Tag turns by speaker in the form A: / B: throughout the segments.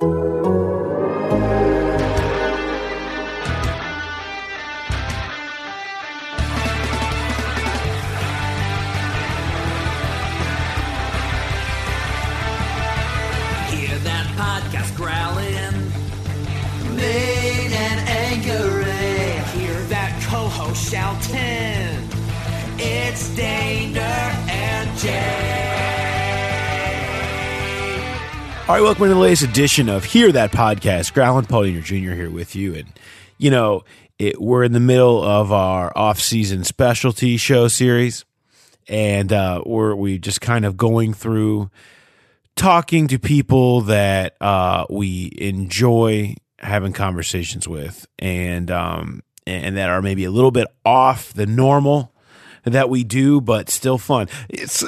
A: うん。
B: All right, welcome to the latest edition of Hear That Podcast. Growlin Paul Dehner Jr. here with you. And, you know, it, we're in the middle of our off-season specialty show series. And uh, we're we just kind of going through talking to people that uh, we enjoy having conversations with and um, and that are maybe a little bit off the normal that we do, but still fun. It's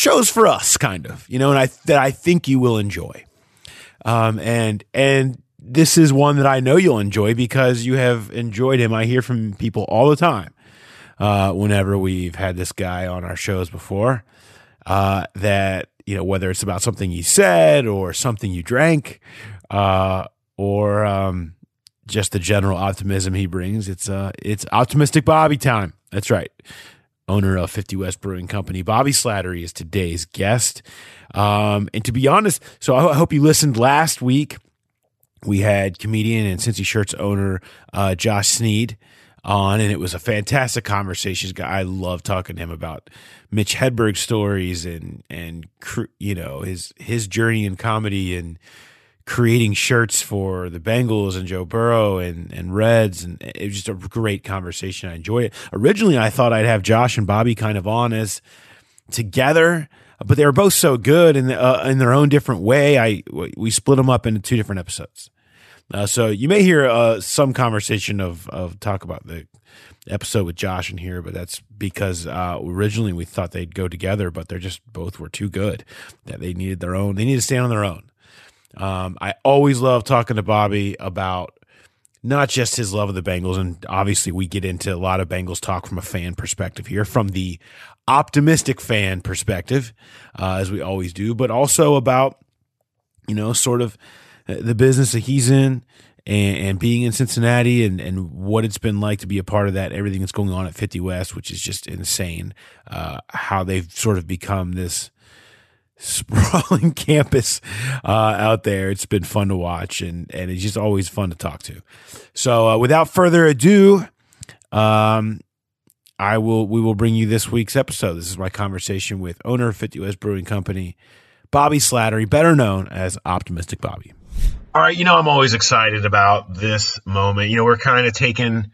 B: shows for us, kind of, you know, and I that I think you will enjoy. Um, and and this is one that I know you'll enjoy because you have enjoyed him. I hear from people all the time uh, whenever we've had this guy on our shows before uh, that you know whether it's about something you said or something you drank uh, or um, just the general optimism he brings. It's uh, it's optimistic Bobby time. That's right. Owner of 50 West Brewing Company, Bobby Slattery is today's guest. Um, and to be honest, so I, hope you listened last week. We had comedian and Cincy Shirts owner uh, Josh Sneed on, and it was a fantastic conversation. I love talking to him about Mitch Hedberg stories and and you know his his journey in comedy and creating shirts for the Bengals and Joe Burrow and and Reds, and it was just a great conversation. I enjoyed it. Originally, I thought I'd have Josh and Bobby kind of on as together, but they were both so good in the, uh, in their own different way. I we split them up into two different episodes. Uh, so you may hear uh, some conversation of of talk about the episode with Josh in here, but that's because uh, originally we thought they'd go together, but they're just both were too good that they needed their own. They need to stand on their own. Um, I always love talking to Bobby about not just his love of the Bengals, and obviously we get into a lot of Bengals talk from a fan perspective here, from the optimistic fan perspective, uh, as we always do, but also about you know sort of the business that he's in and, and, being in Cincinnati and, and what it's been like to be a part of that, everything that's going on at 50 West, which is just insane. Uh, how they've sort of become this sprawling campus uh, out there. It's been fun to watch and, and it's just always fun to talk to. So uh, without further ado, um, I will we will bring you this week's episode. This is my conversation with owner of 50 West Brewing Company, Bobby Slattery, better known as Optimistic Bobby.
C: All right, you know, I'm always excited about this moment. You know, we're kind of taking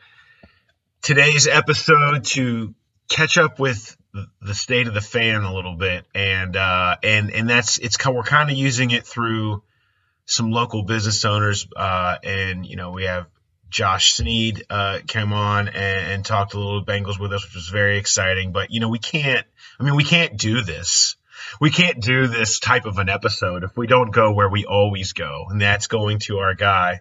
C: today's episode to catch up with the state of the fan a little bit, and uh, and and that's it's we're kind of using it through some local business owners, uh, and you know, we have Josh Sneed uh, came on and, and talked a little Bengals with us, which was very exciting. But you know, we can't. I mean, we can't do this we can't do this type of an episode if we don't go where we always go, and that's going to our guy,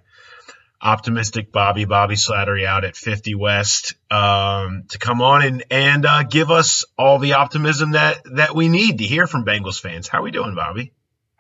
C: optimistic Bobby Bobby Slattery out at 50 West um, to come on and and uh, give us all the optimism that that we need to hear from Bengals fans. How are we doing, Bobby?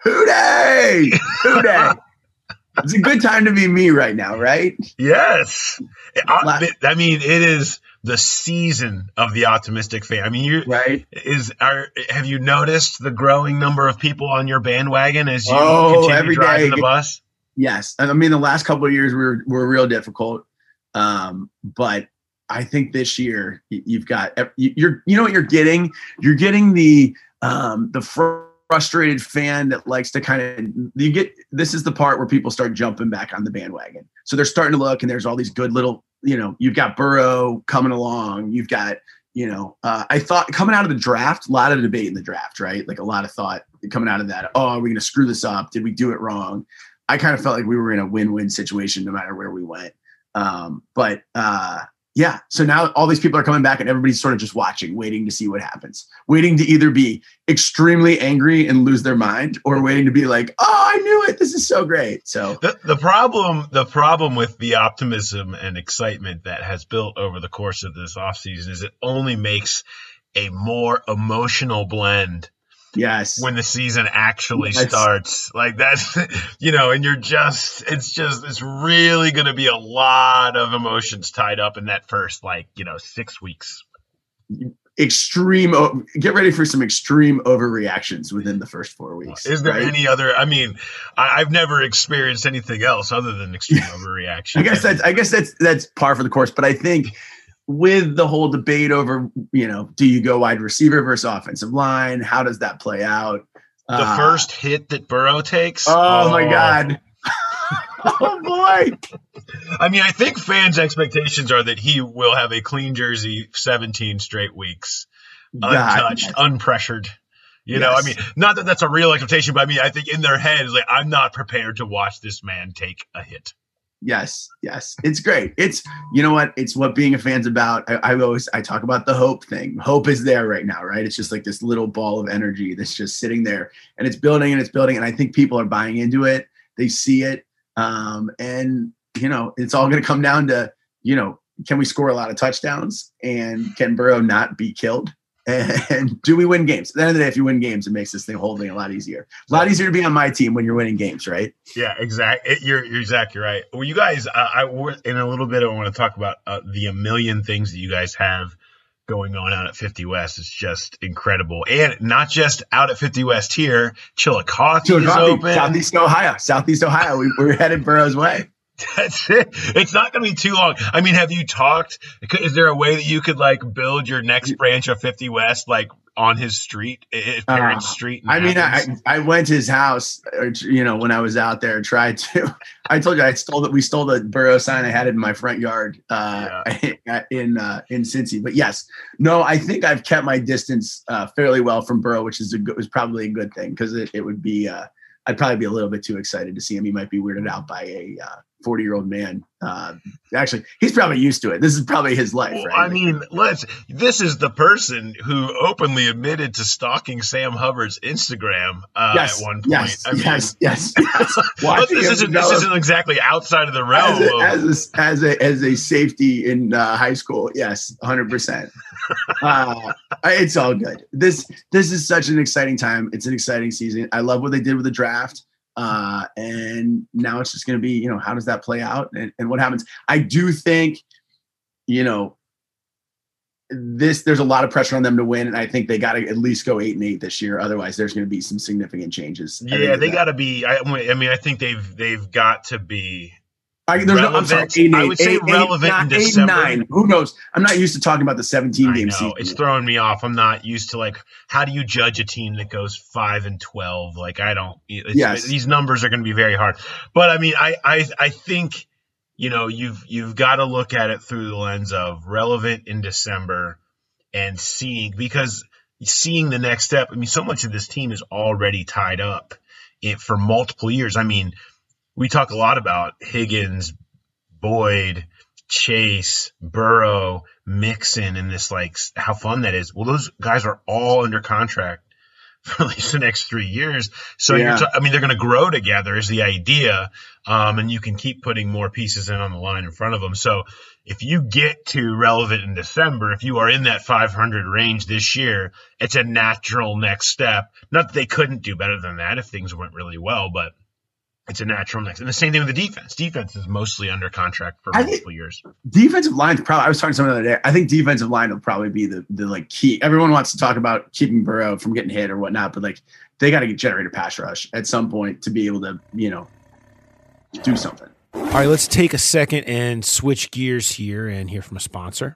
D: Who Dey! Hooday! it's a good time to be me right now, right?
C: Yes. I, I mean, it is the season of the optimistic fan. I mean, you
D: right
C: is are have you noticed the growing number of people on your bandwagon as you
D: oh,
C: continue driving
D: day.
C: the bus?
D: Yes, I mean the last couple of years were were real difficult, um, but I think this year you've got you're you know what you're getting. You're getting the um, the frustrated fan that likes to kind of you get. This is the part where people start jumping back on the bandwagon. So they're starting to look, and there's all these good little you know, you've got Burrow coming along. You've got, you know, uh, I thought coming out of the draft, a lot of debate in the draft, right? Like a lot of thought coming out of that. Oh, are we going to screw this up? Did we do it wrong? I kind of felt like we were in a win-win situation no matter where we went. Um, but uh, yeah, so now all these people are coming back and everybody's sort of just watching, waiting to see what happens, waiting to either be extremely angry and lose their mind or waiting to be like, oh, I knew it. This is so great. So
C: The, the problem the problem with the optimism and excitement that has built over the course of this offseason is it only makes a more emotional blend
D: yes,
C: when the season actually
D: Yes.
C: starts. Like that's you know, and you're just it's just it's really gonna be a lot of emotions tied up in that first like, you know, six weeks.
D: extreme, get ready for some extreme overreactions within the first four weeks.
C: Is there
D: right?
C: any other I mean, I, I've never experienced anything else other than extreme overreaction.
D: I guess that's I guess that's that's par for the course. But I think with the whole debate over, you know, do you go wide receiver versus offensive line? How does that play out?
C: the
D: Uh,
C: first hit that Burrow takes.
D: Oh, my god. oh boy.
C: I mean, I think fans' expectations are that he will have a clean jersey 17 straight weeks, untouched, unpressured. You know, I mean, not that that's a real expectation, but I mean, I think in their head, it's like, I'm not prepared to watch this man take a hit.
D: Yes, yes, it's great. It's you know what? It's what being a fan's about. I, I always I talk about the hope thing. Hope is there right now, right? It's just like this little ball of energy that's just sitting there, and it's building and it's building. And I think people are buying into it. They see it, um, and you know, it's all going to come down to you know, can we score a lot of touchdowns, and can Burrow not be killed? And do we win games? At the end of the day, if you win games, it makes this thing whole thing a lot easier. A lot easier to be on my team when you're winning games, right?
C: Yeah, exactly. You're, you're exactly right. Well, you guys, I, I in a little bit, I want to talk about uh, the a million things that you guys have going on out at 50 West. It's just incredible, and not just out at 50 West here. Chillicothe, is
D: Chillicothe,
C: open.
D: Southeast Ohio. Southeast Ohio. We, we're headed Burrow's way.
C: That's it. It's not going to be too long. I mean, have you talked? Is there a way that you could like build your next branch of 50 West like on his street, his parents'
D: Uh,
C: street?
D: I mean, I, I went to his house, you know, when I was out there, tried to. I told you I stole that. We stole the Burrow sign. I had in my front yard uh, in uh, in Cincy. But yes, no, I think I've kept my distance uh, fairly well from Burrow, which is a good, was probably a good thing because it, it would be. Uh, I'd probably be a little bit too excited to see him. He might be weirded out by a uh, 40 year old man. Uh, actually, he's probably used to it. This is probably his life.
C: Well,
D: right?
C: I mean, let's. This is the person who openly admitted to stalking Sam Hubbard's Instagram uh,
D: yes,
C: at one point.
D: yes,
C: I mean,
D: yes, yes,
C: this isn't this isn't exactly outside of the realm.
D: as a,
C: of,
D: as a, as a as a safety in uh, high school yes 100% uh, it's all good this this is such an exciting time it's an exciting season i love what they did with the draft uh, and now it's just going to be you know how does that play out and, and what happens i do think you know this there's a lot of pressure on them to win and i think they got to at least go eight and eight this year otherwise there's going to be some significant changes
C: yeah, they got to be. I, I mean, I think they've they've got to be.
D: I, there's no, I'm sorry,
C: relevant.
D: eight
C: I
D: eight,
C: would say
D: eight-
C: relevant
D: nine,
C: in December.
D: nine. Who knows? I'm not used to talking about the 17
C: I
D: game season.
C: it's throwing me off. I'm not used to like how do you judge a team that goes five and twelve? Like I don't. It's,
D: Yes.
C: these numbers are going to be very hard. But I mean, I I I think you know you've you've got to look at it through the lens of relevant in December and seeing because seeing the next step. I mean, so much of this team is already tied up in, for multiple years. I mean, we talk a lot about Higgins, Boyd, Chase, Burrow, Mixon, and this like how fun that is. Well, those guys are all under contract for at least the next three years. So
D: Yeah.
C: you're, t- I mean, they're going to grow together is the idea, um, and you can keep putting more pieces in on the line in front of them. So if you get to relevant in December, if you are in that 500 range this year, it's a natural next step. Not that they couldn't do better than that if things went really well, but it's a natural next. And the same thing with the defense. Defense is mostly under contract for
D: I think-
C: multiple years.
D: defensive line probably I was talking to someone the other day. I think defensive line will probably be the the like key. Everyone wants to talk about keeping Burrow from getting hit or whatnot, but like they got to generate a pass rush at some point to be able to, you know, do something.
B: All right, let's take a second and switch gears here and hear from a sponsor.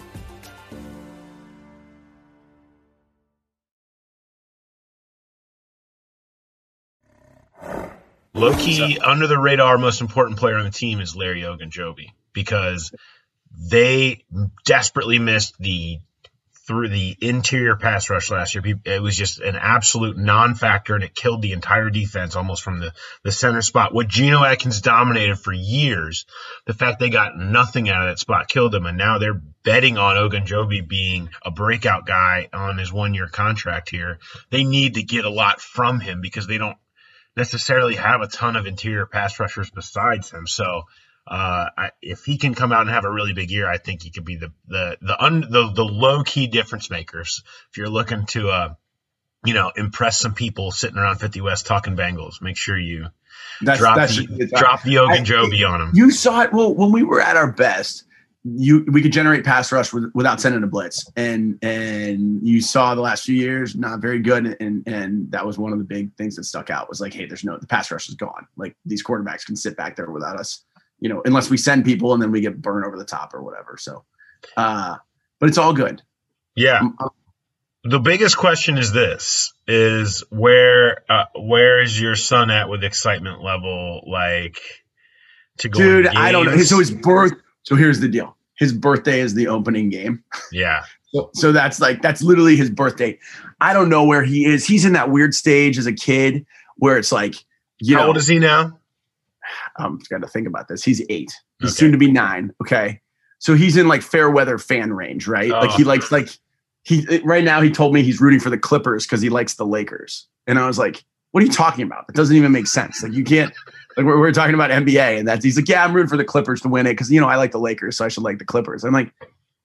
C: Low key, under the radar, most important player on the team is Larry Ogunjobi because they desperately missed the through the interior pass rush last year. It was just an absolute non-factor, and it killed the entire defense almost from the, the center spot. What Geno Atkins dominated for years, the fact they got nothing out of that spot killed them, and now they're betting on Ogunjobi being a breakout guy on his one-year contract here. They need to get a lot from him because they don't necessarily have a ton of interior pass rushers besides him. So uh, I, if he can come out and have a really big year, I think he could be the the the un, the, the low key difference makers. If you're looking to uh, you know impress some people sitting around 50 West talking Bengals, make sure you that's, drop that's the, drop the Ogunjobi on them.
D: You saw it well when we were at our best. You we could generate pass rush with, without sending a blitz, and and you saw the last few years not very good, and and that was one of the big things that stuck out was like, hey, there's no the pass rush is gone. Like these quarterbacks can sit back there without us you know, unless we send people and then we get burned over the top or whatever. So, uh, but it's all good.
C: Yeah. Um, um, the biggest question is this: is where uh, where is your son at with excitement level? Like
D: to go. Dude, I don't know. So his birth. So here's the deal: his birthday is the opening game.
C: Yeah.
D: So, so that's like that's literally his birthday. I don't know where he is. He's in that weird stage as a kid where it's like, you
C: How
D: know,
C: old is he now?
D: I'm got to think about this. He's eight. He's okay. soon to be nine. Okay, so he's in like fair weather fan range, right? Oh. Like he oh. likes like he right now. He told me he's rooting for the Clippers because he likes the Lakers, and I was like, "What are you talking about? It doesn't even make sense. Like you can't." Like we're, we're talking about NBA, and that's he's like, "Yeah, I'm rooting for the Clippers to win it because you know I like the Lakers, so I should like the Clippers." I'm like,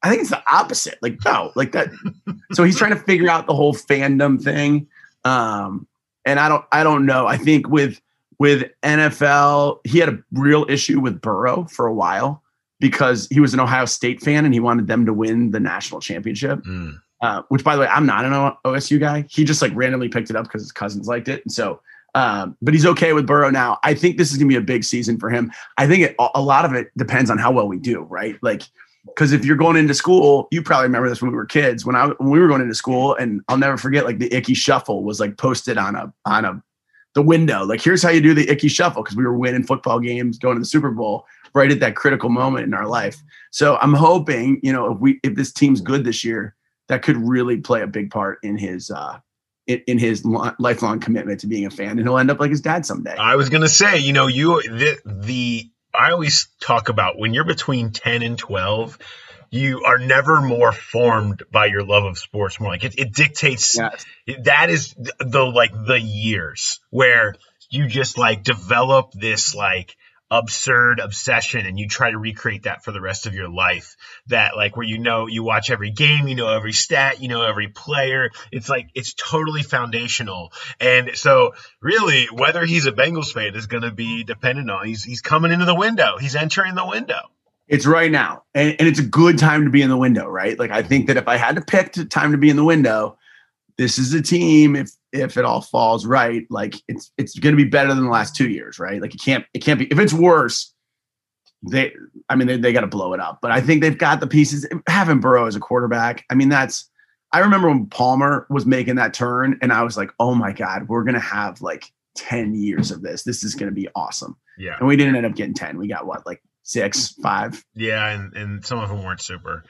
D: I think it's the opposite. Like no, like that. so he's trying to figure out the whole fandom thing. Um, and I don't, I don't know. I think with with NFL, he had a real issue with Burrow for a while because he was an Ohio State fan and he wanted them to win the national championship. Mm. Uh, which, by the way, I'm not an OSU guy. He just like randomly picked it up because his cousins liked it, and so. Um, but he's okay with Burrow now. I think this is gonna be a big season for him. I think it, a lot of it depends on how well we do, right? Like, because if you're going into school, you probably remember this when we were kids. When I when we were going into school, and I'll never forget, like the Ickey Shuffle was like posted on a on a the window. Like, here's how you do the Ickey shuffle because we were winning football games, going to the Super Bowl right at that critical moment in our life. So I'm hoping, you know, if we if this team's good this year, that could really play a big part in his uh in, his lifelong commitment to being a fan, and he'll end up like his dad someday.
C: I was gonna say, you know, you the, the I always talk about when you're between 10 and 12, you are never more formed by your love of sports more like it, it dictates yes. that is the, the like the years where you just like develop this like absurd obsession and you try to recreate that for the rest of your life. That like where you know you watch every game you know every stat you know every player. It's like it's totally foundational. And so really whether he's a Bengals fan is going to be dependent on he's he's coming into the window. He's entering the window.
D: It's right now, and, and it's a good time to be in the window, right? Like I think that if I had to pick the time to be in the window, this is a team. If if it all falls right, like it's it's going to be better than the last two years, right? Like it can't it can't be. If it's worse, they I mean they they got to blow it up. But I think they've got the pieces. Having Burrow as a quarterback, I mean that's. I remember when Palmer was making that turn, and I was like, "Oh my god, we're gonna have like ten years of this. This is gonna be awesome."
C: Yeah.
D: And we didn't end up getting ten. We got what like six, five.
C: Yeah, and, and some of them weren't super.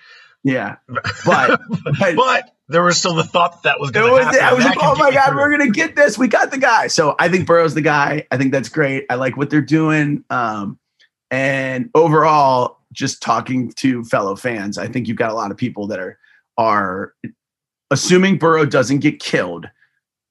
D: Yeah, but
C: but, but there was still the thought that, that was going to happen.
D: I was like, oh my god, through. we're going to get this. We got the guy. So I think Burrow's the guy. I think that's great. I like what they're doing. Um, and overall, just talking to fellow fans, I think you've got a lot of people that are are assuming Burrow doesn't get killed.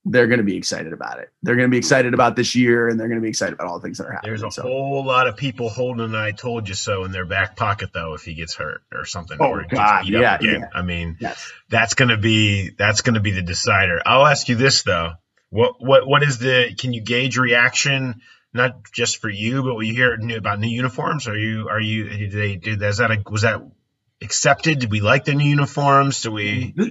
D: They're going to be excited about it. They're going to be excited about this year, and they're going to be excited about all the things that are happening.
C: There's a
D: So-
C: whole lot of people holding an "I told you so" in their back pocket, though, if he gets hurt or something,
D: Oh,
C: or
D: God, yeah, yeah.
C: I mean,
D: Yes.
C: that's gonna be that's gonna be the decider. I'll ask you this though: what what what is the? Can you gauge reaction? Not just for you, but when you hear new, about new uniforms, are you are you did they did is that a, was that accepted? Did we like the new uniforms? Do we? Mm-hmm.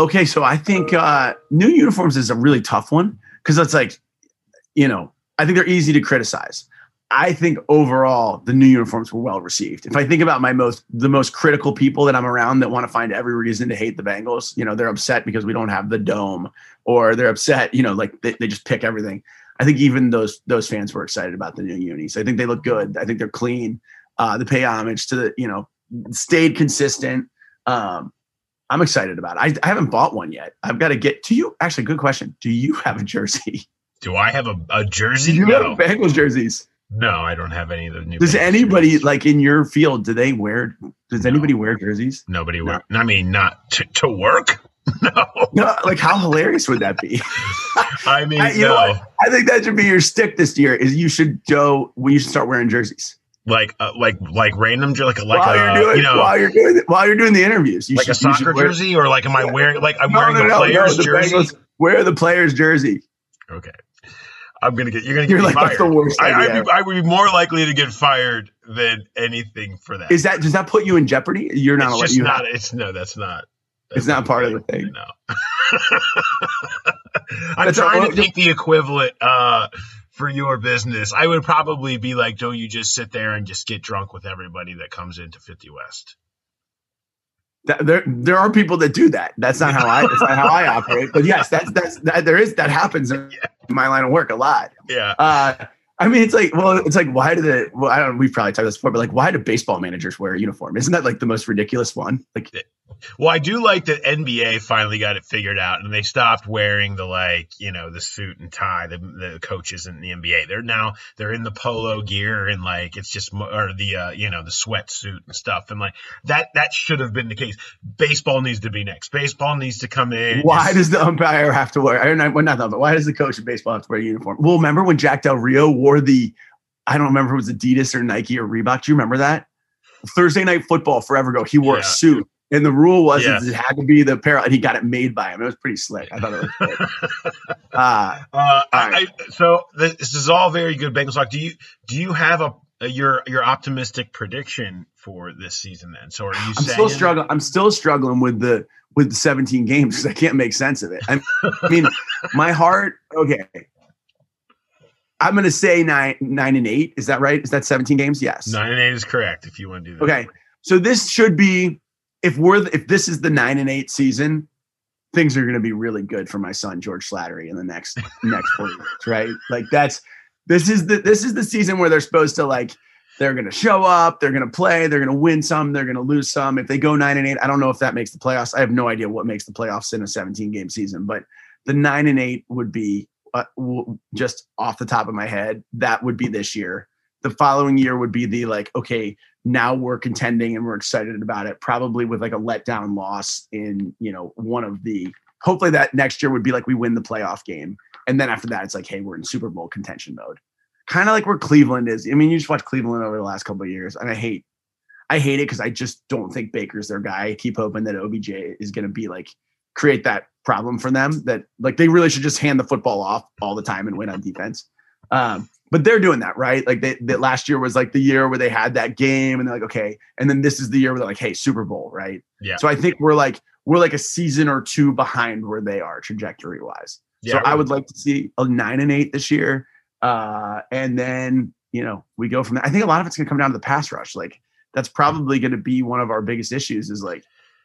D: Okay, so I think uh, new uniforms is a really tough one because it's like, you know, I think they're easy to criticize. I think overall the new uniforms were well received. If I think about my most the most critical people that I'm around that want to find every reason to hate the Bengals, you know, they're upset because we don't have the dome, or they're upset, you know, like they, they just pick everything. I think even those those fans were excited about the new unis. I think they look good. I think they're clean. Uh, they pay homage to the, you know, stayed consistent. Um, I'm excited about it. I, I haven't bought one yet. I've got to get to you. Actually, good question. Do you have a jersey?
C: Do I have a, a jersey?
D: Do you
C: No,
D: have Bengals jerseys?
C: no, I don't have any of the new.
D: Does anybody
C: jerseys.
D: like in your field? Do they wear? Does
C: No.
D: anybody wear jerseys?
C: Nobody
D: No.
C: work. I mean, not to, to work. No,
D: No. Like how hilarious would that be?
C: I mean,
D: I- you know
C: no.
D: what? I think that should be your stick this year. Is you should go. We should start wearing jerseys
C: Like, uh, like, like random, like, like
D: while
C: a,
D: you're doing
C: you know,
D: while you're doing while you're doing the interviews. You
C: like a
D: should, should
C: soccer
D: wear-
C: jersey, or like, am I wearing like I'm
D: No,
C: wearing
D: no,
C: the
D: no,
C: player's
D: the
C: jersey?
D: Bengals- Wear the player's jersey.
C: Okay, I'm gonna get. You're gonna get
D: You're like
C: fired.
D: that's the worst
C: I. I'd be, I would be more likely to get fired than anything for that.
D: Is that does that put you in jeopardy? You're not.
C: it's
D: allowed-
C: just
D: you
C: not. It's no. That's not.
D: It's not part of the thing.
C: No. I'm
D: That's
C: trying
D: all-
C: to think the equivalent uh, for your business. I would probably be like, don't you just sit there and just get drunk with everybody that comes into 50 West?
D: That, there, there are people that do that. That's not how I. That's not how I operate. But yes, that's that's that. There is that happens in my line of work a lot.
C: Yeah.
D: Uh, I mean, it's like, well, it's like, why do the? Well, I don't. We've probably talked about this before, but like, why do baseball managers wear a uniform? Isn't that like the most ridiculous one? Like,
C: Well, I do like that NBA finally got it figured out, and they stopped wearing the like, you know, the suit and tie. The, the coaches in the NBA, they're now they're in the polo gear and like it's just or the uh, you know the sweatsuit and stuff, and like that that should have been the case. Baseball needs to be next. Baseball needs to come in.
D: why
C: Just-
D: does the umpire have to wear? I don't, well, not the umpire, why does the coach of baseball have to wear a uniform? Well, remember when Jack Del Rio wore the? I don't remember if it was Adidas or Nike or Reebok. Do you remember that? Thursday night football forever ago. He wore
C: Yeah.
D: a suit. And the rule was
C: Yeah.
D: it had to be the pair, and he got it made by him. It was pretty slick. I thought it was good. uh,
C: Uh,
D: right.
C: I, so this is all very good Bengals talk. Do you do you have a, a your your optimistic prediction for this season? Then, so are you
D: I'm
C: saying
D: still struggling. I'm still struggling with the with the 17 games because I can't make sense of it. I mean, my heart. Okay, I'm going to say nine nine and eight. Is that right? Is that 17 games? Yes.
C: nine and eight is correct? If you want to do that,
D: Okay, so this should be if we're if this is the nine and eight season, things are going to be really good for my son George Slattery in the next next four years, right? Like that's this is the this is the season where they're supposed to like they're going to show up, they're going to play, they're going to win some, they're going to lose some. If they go nine and eight, I don't know if that makes the playoffs. I have no idea what makes the playoffs in a 17 game season, but the nine and eight would be uh, w- just off the top of my head. That would be this year. The following year would be the like, okay, now we're contending and we're excited about it. Probably with like a letdown loss in you know one of the. Hopefully that next year would be like we win the playoff game, and then after that it's like, hey, we're in Super Bowl contention mode kind of like where Cleveland is. I mean, you just watch Cleveland over the last couple of years, and I hate, I hate it because I just don't think Baker's their guy. I keep hoping that OBJ is going to be like create that problem for them. That like they really should just hand the football off all the time and win on defense. Um, but they're doing that right. Like they, that last year was like the year where they had that game, and they're like, okay, and then this is the year where they're like, hey, Super Bowl, right?
C: Yeah.
D: So I think we're like we're like a season or two behind where they are trajectory wise.
C: Yeah,
D: so I would like to see a nine and eight this year. Uh, and then, you know, we go from there. I think a lot of it's going to come down to the pass rush. Like, that's probably going to be one of our biggest issues is like,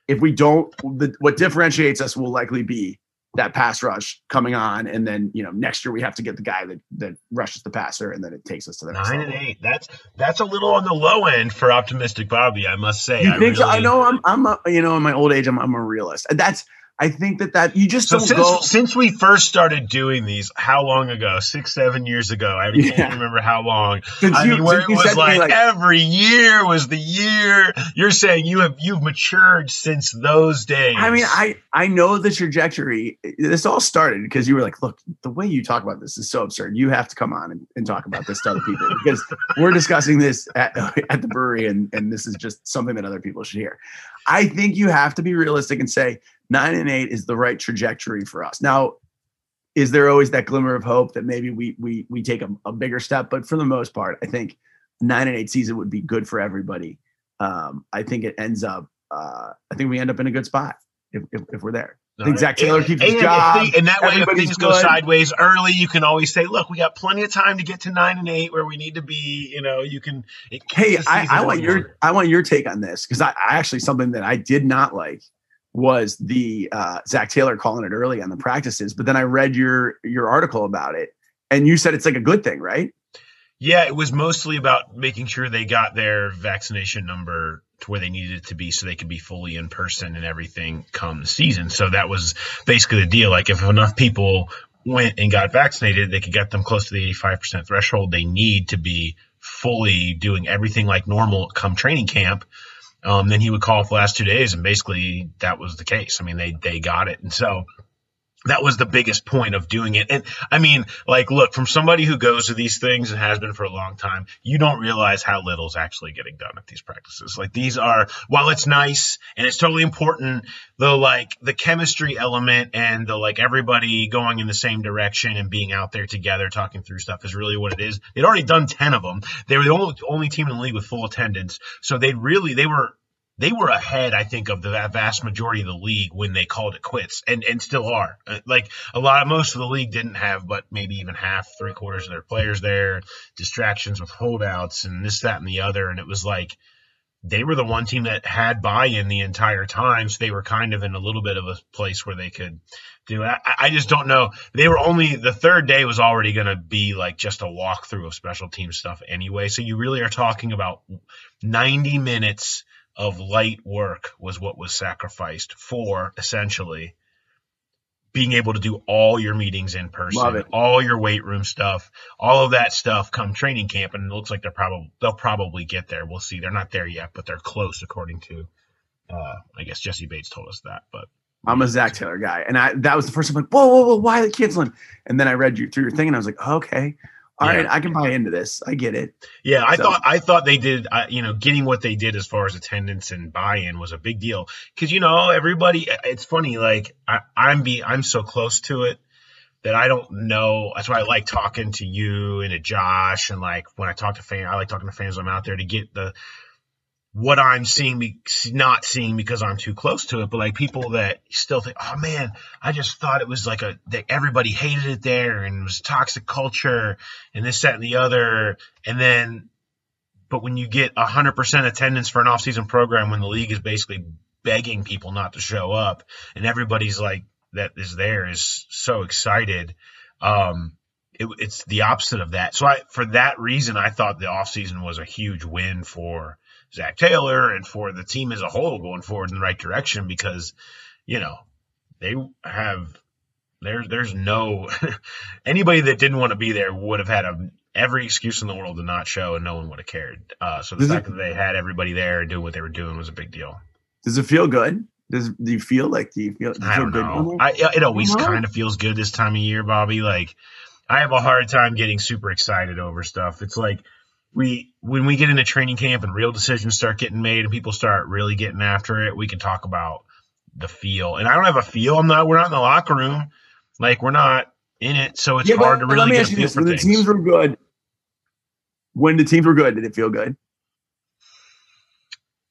D: if we don't, the, what differentiates us will likely be that pass rush coming on. And then, you know, next year we have to get the guy that, that rushes the passer and then it takes us to the next
C: nine and
D: level.
C: eight. That's that's a little on the low end for optimistic Bobby, I must say.
D: You think so? I know I'm, I'm, a, you know, in my old age, I'm, I'm a realist. That's, I think that that you just
C: So
D: don't
C: since
D: go.
C: since we first started doing these, how long ago? Six, seven years ago. I can't remember how long.
D: Since
C: I
D: you-
C: mean, where it was like,
D: like-
C: every year was the year. You're saying you have you've matured since those days.
D: I mean, I I know the trajectory. This all started because you were like, look, the way you talk about this is so absurd. You have to come on and, and talk about this to other people because we're discussing this at, at the brewery and, and this is just something that other people should hear. I think you have to be realistic and say nine and eight is the right trajectory for us. Now, is there always that glimmer of hope that maybe we we we take a, a bigger step? But for the most part, I think nine and eight season would be good for everybody. Um, I think it ends up. Uh, I think we end up in a good spot if, if, if we're there. I think Zac Taylor
C: And-
D: keeps his
C: and,
D: job.
C: they- and that way, if things go sideways early, you can always say, "Look, we got plenty of time to get to nine and eight where we need to be." You know, you can. It
D: Hey, I, I want your. I want your take on this because I, I actually something that I did not like was the uh, Zac Taylor calling it early on the practices, but then I read your your article about it, and you said it's like a good thing, right?
C: Yeah, it was mostly about making sure they got their vaccination number to where they needed it to be so they could be fully in person and everything come the season. So that was basically the deal. Like if enough people went and got vaccinated, they could get them close to the 85% threshold they need to be fully doing everything like normal come training camp. Um, then he would call for the last two days, and basically that was the case. I mean, they they got it, and so that was the biggest point of doing it. And I mean, like, look, from somebody who goes to these things and has been for a long time, you don't realize how little is actually getting done at these practices. Like, these are, while it's nice and it's totally important, the like the chemistry element and the like everybody going in the same direction and being out there together talking through stuff is really what it is. They'd already done 10 of them. They were the only, only team in the league with full attendance. So they'd really, they were, they were ahead, I think, of the vast majority of the league when they called it quits, and and still are. Uh, Like a lot of most of the league didn't have, but maybe even half, three quarters of their players there, distractions with holdouts and this, that, and the other, and it was like they were the one team that had buy-in the entire time, so they were kind of in a little bit of a place where they could do it. I, I just don't know. They were only the third day was already going to be like just a walkthrough of special team stuff anyway. So you really are talking about 90 minutes of light work was what was sacrificed for essentially being able to do all your meetings in person, all your weight room stuff, all of that stuff come training camp, and it looks like they're probably they'll probably get there. We'll see. They're not there yet, but they're close, according to uh, I guess Jessie Bates told us that. But
D: I'm a Zac Taylor guy, and I that was the first time like, whoa, whoa, whoa, why are they canceling? And then I read you through your thing, and I was like, okay, all
C: Yeah.
D: right, I can buy into this. I get it.
C: Yeah, I
D: So-
C: thought I thought they did. Uh, you know, getting what they did as far as attendance and buy-in was a big deal because you know everybody. It's funny, like I, I'm be I'm so close to it that I don't know. That's why I like talking to you and to Josh and like when I talk to fans, I like talking to fans when I'm out there to get the what I'm seeing, not seeing because I'm too close to it, but like people that still think, oh man, I just thought it was like a that everybody hated it there and it was toxic culture and this, that, and the other, and then, but when you get hundred percent attendance for an off-season program, when the league is basically begging people not to show up, and everybody's like that is there is so excited. Um, it, it's the opposite of that. So I, for that reason, I thought the offseason was a huge win for Zac Taylor and for the team as a whole going forward in the right direction because, you know, they have there's there's no anybody that didn't want to be there would have had a every excuse in the world to not show and no one would have cared. Uh, so the
D: Does it-
C: fact that they had everybody there and doing what they were doing was a big deal.
D: Does it feel good? Does do you feel like do you feel, do you
C: I don't
D: good?
C: know. I, it always
D: Uh-huh.
C: kind of feels good this time of year, Bobby. Like I have a hard time getting super excited over stuff. It's like we when we get into training camp and real decisions start getting made and people start really getting after it, we can talk about the feel. And I don't have a feel. I'm not. We're not in the locker room. Like we're not in it, so it's
D: Yeah,
C: hard to really
D: let me
C: get
D: ask
C: a
D: you this:
C: for
D: when the teams were good, when the teams were good, did it feel good?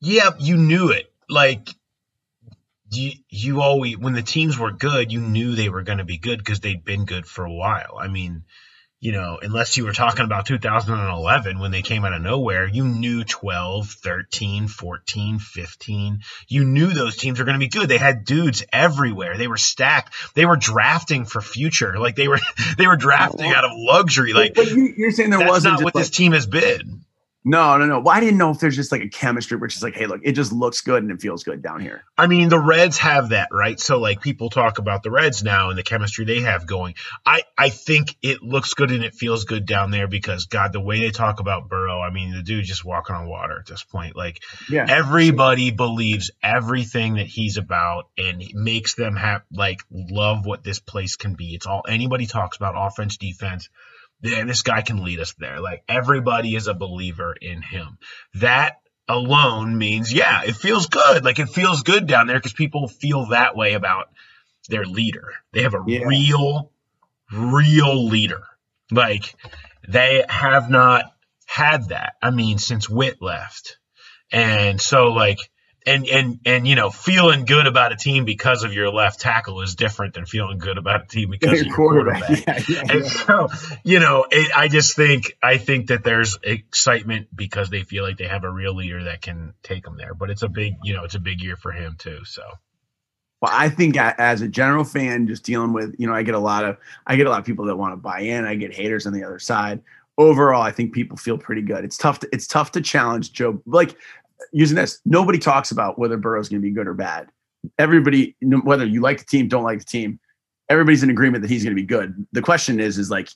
C: Yeah, you knew it. Like you, you always when the teams were good, you knew they were going to be good because they'd been good for a while. I mean, you know, unless you were talking about 2011 when they came out of nowhere, you knew 12, 13, 14, 15. You knew those teams were going to be good. They had dudes everywhere. They were stacked. They were drafting for future. Like they were they were drafting out of luxury. Like
D: but you, you're saying there
C: that's
D: wasn't
C: not what
D: like,
C: this team has been.
D: No, no, no. Well, I didn't know if there's just like a chemistry which is like, hey, look, it just looks good and it feels good down here.
C: I mean, the Reds have that, right? So like people talk about the Reds now and the chemistry they have going. I I think it looks good and it feels good down there because God, the way they talk about Burrow, I mean, the dude just walking on water at this point. Like
D: Yeah.
C: everybody believes everything that he's about and it makes them have like love what this place can be. It's all anybody talks about offense, defense. Yeah, this guy can lead us there. Like everybody is a believer in him. That alone means, yeah, it feels good. Like it feels good down there because people feel that way about their leader. They have a
D: Yeah.
C: real, real leader. Like they have not had that. I mean, since Whit left. And so like and and and you know, feeling good about a team because of your left tackle is different than feeling good about a team because of your quarterback.
D: Yeah, yeah,
C: And
D: yeah.
C: so, you know, it, I just think I think that there's excitement because they feel like they have a real leader that can take them there. But it's a big, you know, it's a big year for him too. So
D: Well, I think as a general fan, just dealing with, you know, I get a lot of, I get a lot of people that want to buy in. I get haters on the other side. Overall, I think people feel pretty good. It's tough. To, it's tough to challenge Joe. Like using this, nobody talks about whether Burrow's going to be good or bad. Everybody, whether you like the team, don't like the team, everybody's in agreement that he's going to be good. The question is, is like,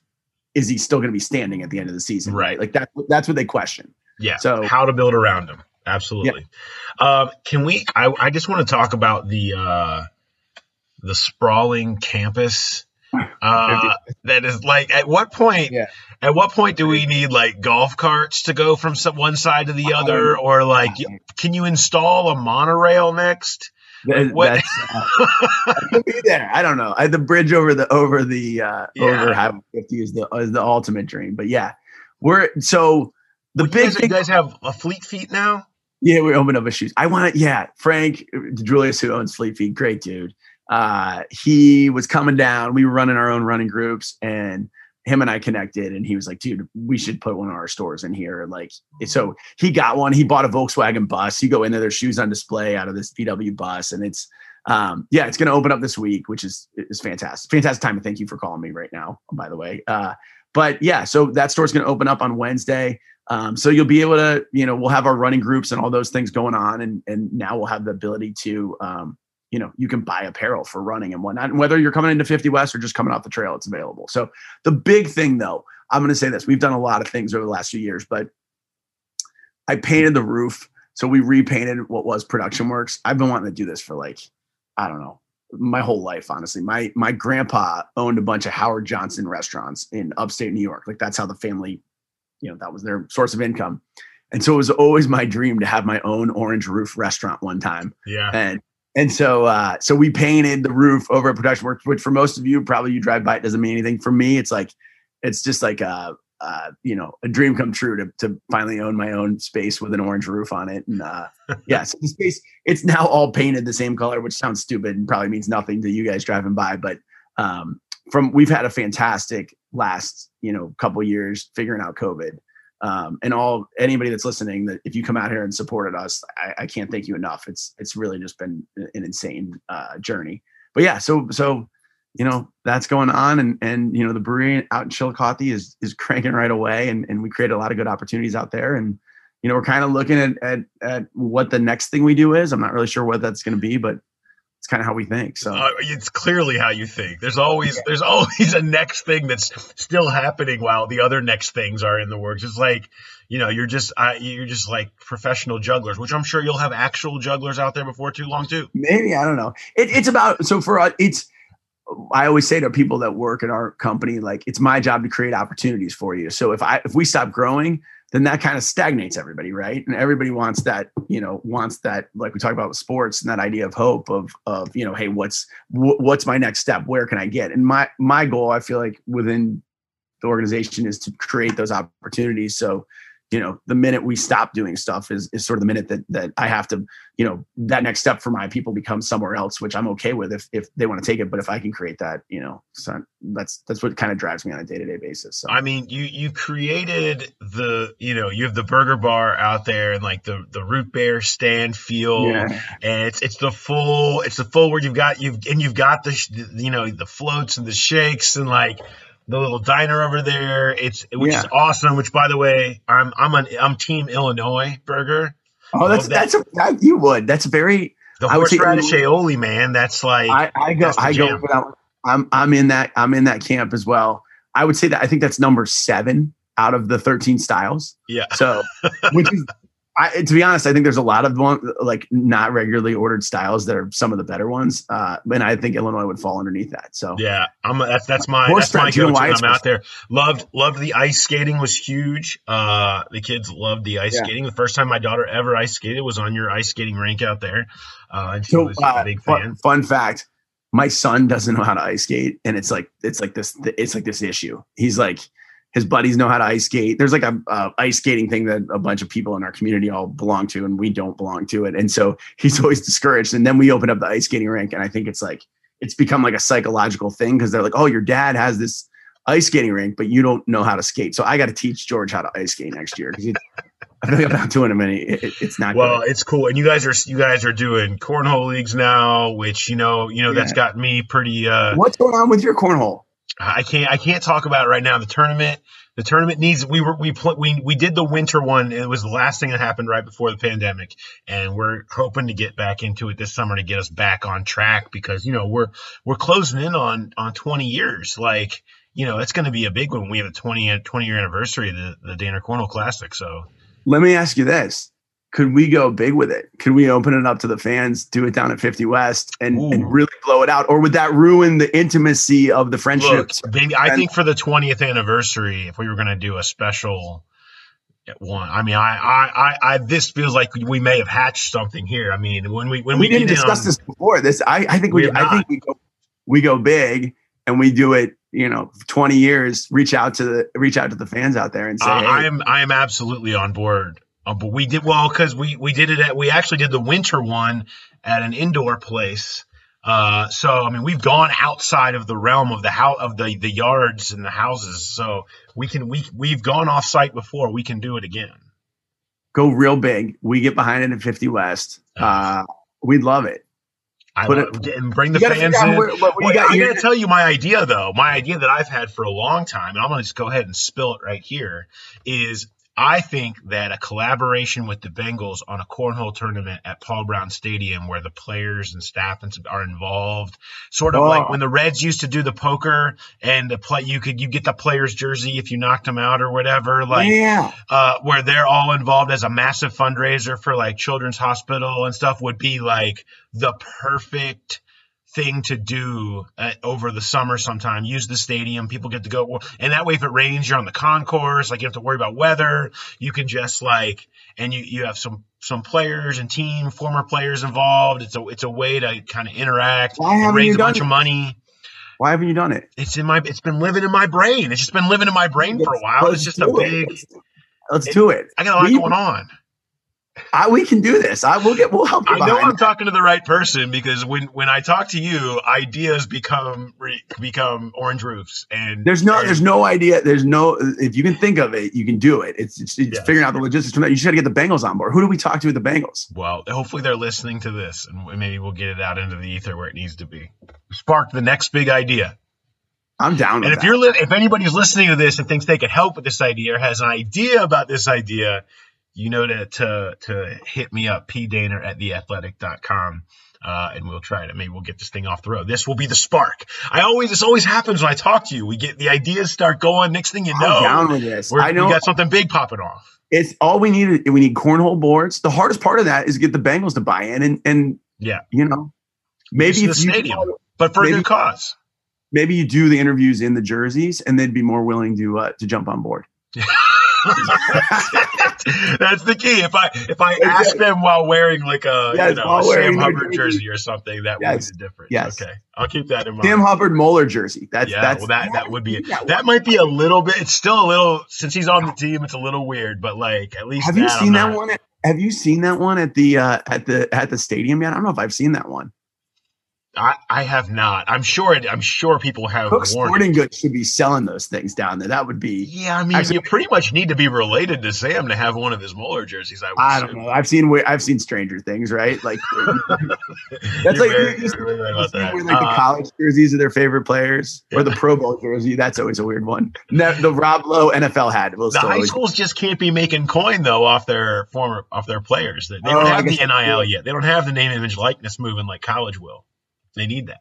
D: is he still going to be standing at the end of the season?
C: Right.
D: Like that. That's what they question.
C: yeah,
D: So-
C: how to build around him. Absolutely. Um, can we? I, I just want to talk about the uh, the sprawling campus. Uh, that is like at what point?
D: Yeah.
C: At what point do we need like golf carts to go from some, one side to the other, or like can you install a monorail next?
D: That-
C: What-
D: uh, I be there. I don't know. I, the bridge over the over the uh,
C: Yeah.
D: over Highway 50 is the is the ultimate dream. But yeah, we're so the
C: You
D: big
C: guys, you guys have a fleet feet now.
D: Yeah, we opened up a shoes. I want to. Yeah, Frank Julius, who owns Fleet Feet, great dude. Uh, he was coming down. We were running our own running groups, and him and I connected. And he was like, "Dude, we should put one of our stores in here." Like, so he got one. He bought a Volkswagen bus. You go in there, there's shoes on display out of this VW bus, and it's um, yeah, it's going to open up this week, which is is fantastic. Fantastic time. Thank you for calling me right now. By the way, uh, but yeah, so that store's going to open up on Wednesday. Um, so you'll be able to, you know, we'll have our running groups and all those things going on, and and now we'll have the ability to, um, you know, you can buy apparel for running and whatnot. And whether you're coming into 50 West or just coming off the trail, it's available. So the big thing, though, I'm going to say this: we've done a lot of things over the last few years, but I painted the roof, so we repainted what was Production Works. I've been wanting to do this for like, I don't know, my whole life, honestly. My my grandpa owned a bunch of Howard Johnson restaurants in upstate New York. Like that's how the family, you know, that was their source of income. And so it was always my dream to have my own orange roof restaurant one time.
C: Yeah.
D: And and so uh so we painted the roof over at Production Works, which for most of you, probably you drive by, it doesn't mean anything. For me, it's like it's just like a uh, you know, a dream come true to to finally own my own space with an orange roof on it. And uh yeah, so the space it's now all painted the same color, which sounds stupid and probably means nothing to you guys driving by, but um from we've had a fantastic last, you know, couple years figuring out COVID. Um, and all anybody that's listening that if you come out here and supported us, I, I can't thank you enough. It's it's really just been an insane uh, journey. But yeah, so so you know that's going on, and and you know the brewery out in Chillicothe is is cranking right away, and and we created a lot of good opportunities out there, and you know we're kind of looking at at at what the next thing we do is. I'm not really sure what that's going to be, but it's kind of how we think. So
C: Uh, it's clearly how you think. There's always there's always a next thing that's still happening while the other next things are in the works. It's like you know you're just uh, you're just like professional jugglers, which I'm sure you'll have actual jugglers out there before too long too.
D: maybe I don't know. It, it's about so for us, it's. I always say to people that work at our company, like it's my job to create opportunities for you. So if I if we stop growing, then that kind of stagnates everybody, right? And everybody wants that, you know, wants that, like we talk about with sports and that idea of hope of of you know, hey, what's wh- what's my next step? Where can I get? And my my goal, I feel like within the organization is to create those opportunities. So you know the minute we stop doing stuff is, is sort of the minute that that i have to you know that next step for my people becomes somewhere else which i'm okay with if if they want to take it but if i can create that you know so that's that's what kind of drives me on a day-to-day basis so
C: I mean, you you created the you know you have the burger bar out there and like the the root beer stand feel
D: Yeah.
C: and it's it's the full it's the full where you've got you've and you've got the you know the floats and the shakes and like the little diner over there. It's which
D: Yeah.
C: is awesome. Which, by the way, I'm I'm an I'm Team Illinois burger.
D: Oh, that's
C: that.
D: that's a, that, you would. That's very.
C: The horseradish aioli, man. That's like
D: I, I go. I go.
C: jam.
D: that one. I'm I'm in that. I'm in that camp as well. I would say that I think that's number seven out of the 13 styles.
C: yeah.
D: So, which is, I, to be honest, I think there's a lot of one like not regularly ordered styles that are some of the better ones, uh, and I think Illinois would fall underneath that. So,
C: Yeah, I'm. That's that's my
D: Horse
C: that's my
D: track, you
C: go-to.
D: why it's
C: I'm out there. Loved loved the ice skating was huge. Uh, the kids loved the ice
D: Yeah.
C: skating. The first time my daughter ever ice skated was on your ice skating rink out there, uh, and she
D: so
C: was a
D: uh,
C: big
D: fun,
C: fan.
D: fun fact: my son doesn't know how to ice skate, and it's like it's like this. It's like this issue. He's like. His buddies know how to ice skate. There's like a, a ice skating thing that a bunch of people in our community all belong to, and we don't belong to it. And so he's always discouraged. And then we open up the ice skating rink, and I think it's like it's become like a psychological thing because they're like, "Oh, your dad has this ice skating rink, but you don't know how to skate." So I got to teach George how to ice skate next year because I like I'm not doing him any. It, it- it's not
C: Well,
D: good.
C: it's cool, and you guys are you guys are doing cornhole leagues now, which you know you know that's got me pretty. Uh,
D: What's going on with your cornhole?
C: I can't I can't talk about it right now. The tournament the tournament needs we were we pl- we we did the winter one. It was the last thing that happened right before the pandemic, and we're hoping to get back into it this summer to get us back on track because you know we're we're closing in on on 20 years. Like you know it's going to be a big one. We have a 20 20 year anniversary of the the Dehner Cornhole Classic. So
D: Let me ask you this. Could we go big with it? Could we open it up to the fans, do it down at 50 West and,
C: Ooh.
D: and really blow it out? Or would that ruin the intimacy of the
C: look,
D: friendships?
C: baby, I think for the 20th anniversary, if we were going to do a special one, I mean, I, I, I, I, this feels like we may have hatched something here. I mean, when we, when
D: we,
C: we,
D: didn't discuss
C: on-
D: this before. This I, I think
C: We
D: we, I
C: not.
D: think we go we go big and we do it, you know, 20 years, reach out to the reach out to the fans out there and say,
C: Uh,
D: hey,
C: I am I am absolutely on board. Uh, but we did well because we we did it at we actually did the winter one at an indoor place. Uh, so I mean we've gone outside of the realm of the house of the the yards and the houses. So we can we we've gone off site before. We can do it again.
D: go real big. We get behind it at 50 West. Uh, we'd love it.
C: I
D: Put
C: love, and bring the fans in.
D: where- what- what
C: Well, I
D: here.
C: gotta tell you my idea though. My idea that I've had for a long time, and I'm gonna just go ahead and spill it right here, is I think that a collaboration with the Bengals on a cornhole tournament at Paul Brown Stadium, where the players and staff and are involved, sort of
D: Oh.
C: like when the Reds used to do the poker and the play, you could you get the player's jersey if you knocked them out or whatever, like
D: yeah.
C: uh, where they're all involved as a massive fundraiser for like Children's Hospital and stuff would be like the perfect thing to do uh, over the summer sometime. Use the stadium. People get to go. And that way if it rains you're on the concourse. Like you have to worry about weather. You can just like and you you have some some players and team former players involved. It's a it's a way to kind of interact and raise a bunch
D: it?
C: of money.
D: Why haven't you done it?
C: it's in my it's been living in my brain. It's just been living in my brain for a while. It's just a
D: it.
C: big
D: Let's, let's do it.
C: i got a lot
D: We-
C: going on
D: I, we can do this. I will get. We'll help you.
C: I know I'm talking to the right person because when when I talk to you, ideas become re- become orange roofs, and
D: There's no.
C: and-
D: There's no idea. There's no. If you can think of it, you can do it. It's it's, it's
C: Yeah.
D: figuring out the logistics from that. You just got to get the Bengals on board. Who do we talk to with the Bengals?
C: well, hopefully they're listening to this, and maybe we'll get it out into the ether where it needs to be. Spark the next big idea.
D: I'm down.
C: And if you're li- if anybody's listening to this and thinks they could help with this idea or has an idea about this idea, you know to to, to hit me up pdehner at theathletic.com. Uh, and we'll try it. Maybe we'll get this thing off the road. This will be the spark. I always, this always happens when I talk to you. We get the ideas start going. Next thing you know, I'm
D: down with this. I know
C: we got something big popping off.
D: it's all we need. We need cornhole boards. The hardest part of that is get the Bengals to buy in, and and
C: Yeah,
D: you know, maybe
C: the
D: you
C: stadium. but for a
D: Maybe-
C: good cause.
D: maybe you do the interviews in the jerseys, and they'd be more willing to uh, to jump on board.
C: That's the key. If I if I ask them while wearing like a
D: Yes,
C: you know a Sam Hubbard
D: jersey.
C: jersey or something, that
D: Yes,
C: would be the difference.
D: yes.
C: Okay, I'll keep that in mind.
D: Sam Hubbard Moeller jersey. That's
C: yeah,
D: that's
C: well, that that would be
D: Yeah,
C: that might be a little bit. It's still a little since he's on the team. It's a little weird, but like at least
D: Have you seen that one? At, have you seen that one at the uh, at the at the stadium yet? I don't know if I've seen that one.
C: I, I have not. I'm sure. It, I'm sure people have.
D: Cook Sporting. Goods should be selling those things down there. That would be.
C: Yeah, I mean,
D: Actually-
C: you pretty much need to be related to Sam to have one of his Moeller jerseys. I, would
D: I don't
C: assume.
D: know. I've seen I've seen Stranger Things, right? Like that's like
C: very-
D: you- you-
C: you're very right about that.
D: wear, like the
C: Uh,
D: college jerseys of their favorite players, or the Pro Bowl jersey. That's always a weird one. The Rob Lowe NFL hat will
C: The high schools just can't be making coin though off their former off their players. They, they
D: Oh,
C: don't
D: I
C: have the NIL yet. They don't have the name, image, likeness moving like college will. They need that.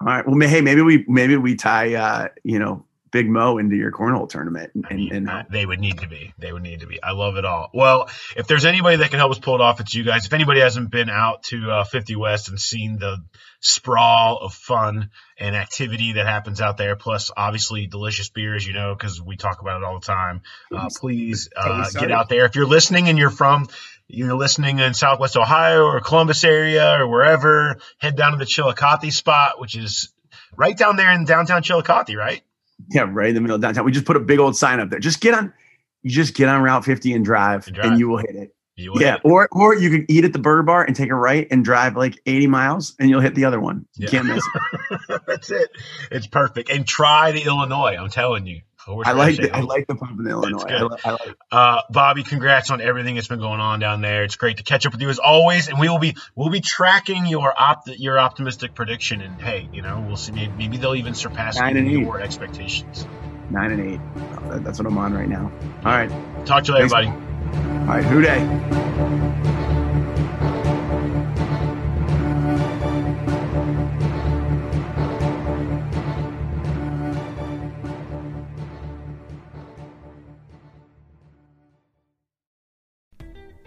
D: All right. Well, hey, maybe we maybe we tie uh, you know Big Mo into your cornhole tournament, and,
C: I mean,
D: and
C: uh, they would need to be. They would need to be. I love it all. Well, if there's anybody that can help us pull it off, it's you guys. If anybody hasn't been out to uh, 50 West and seen the sprawl of fun and activity that happens out there, plus obviously delicious beers, you know, because we talk about it all the time. Uh, please uh, get out there. If you're listening and you're from you're listening in Southwest Ohio or Columbus area or wherever, head down to the Chillicothe spot, which is right down there in downtown Chillicothe, right?
D: yeah, right in the middle of downtown. We just put a big old sign up there. Just get on. You just get on Route 50 and drive,
C: And
D: and, you will hit it. Yeah, or or you could eat at the Burger Bar and take a right and drive like 80 miles, and you'll hit the other one. You
C: Yeah.
D: can't miss it.
C: That's it. It's perfect. And try the Illinois. I'm telling you.
D: I like the, I like the pump in Illinois. I,
C: good.
D: li- I like
C: Uh, Bobby, congrats on everything that's been going on down there. It's great to catch up with you as always, and we will be we'll be tracking your opt your optimistic prediction. And hey, you know, we'll see. Maybe, maybe they'll even surpass
D: Nine and eight.
C: your expectations.
D: nine and eight. That's what I'm on right now. All right,
C: Talk to you later,
D: Thanks.
C: buddy.
D: All right. Who Dey?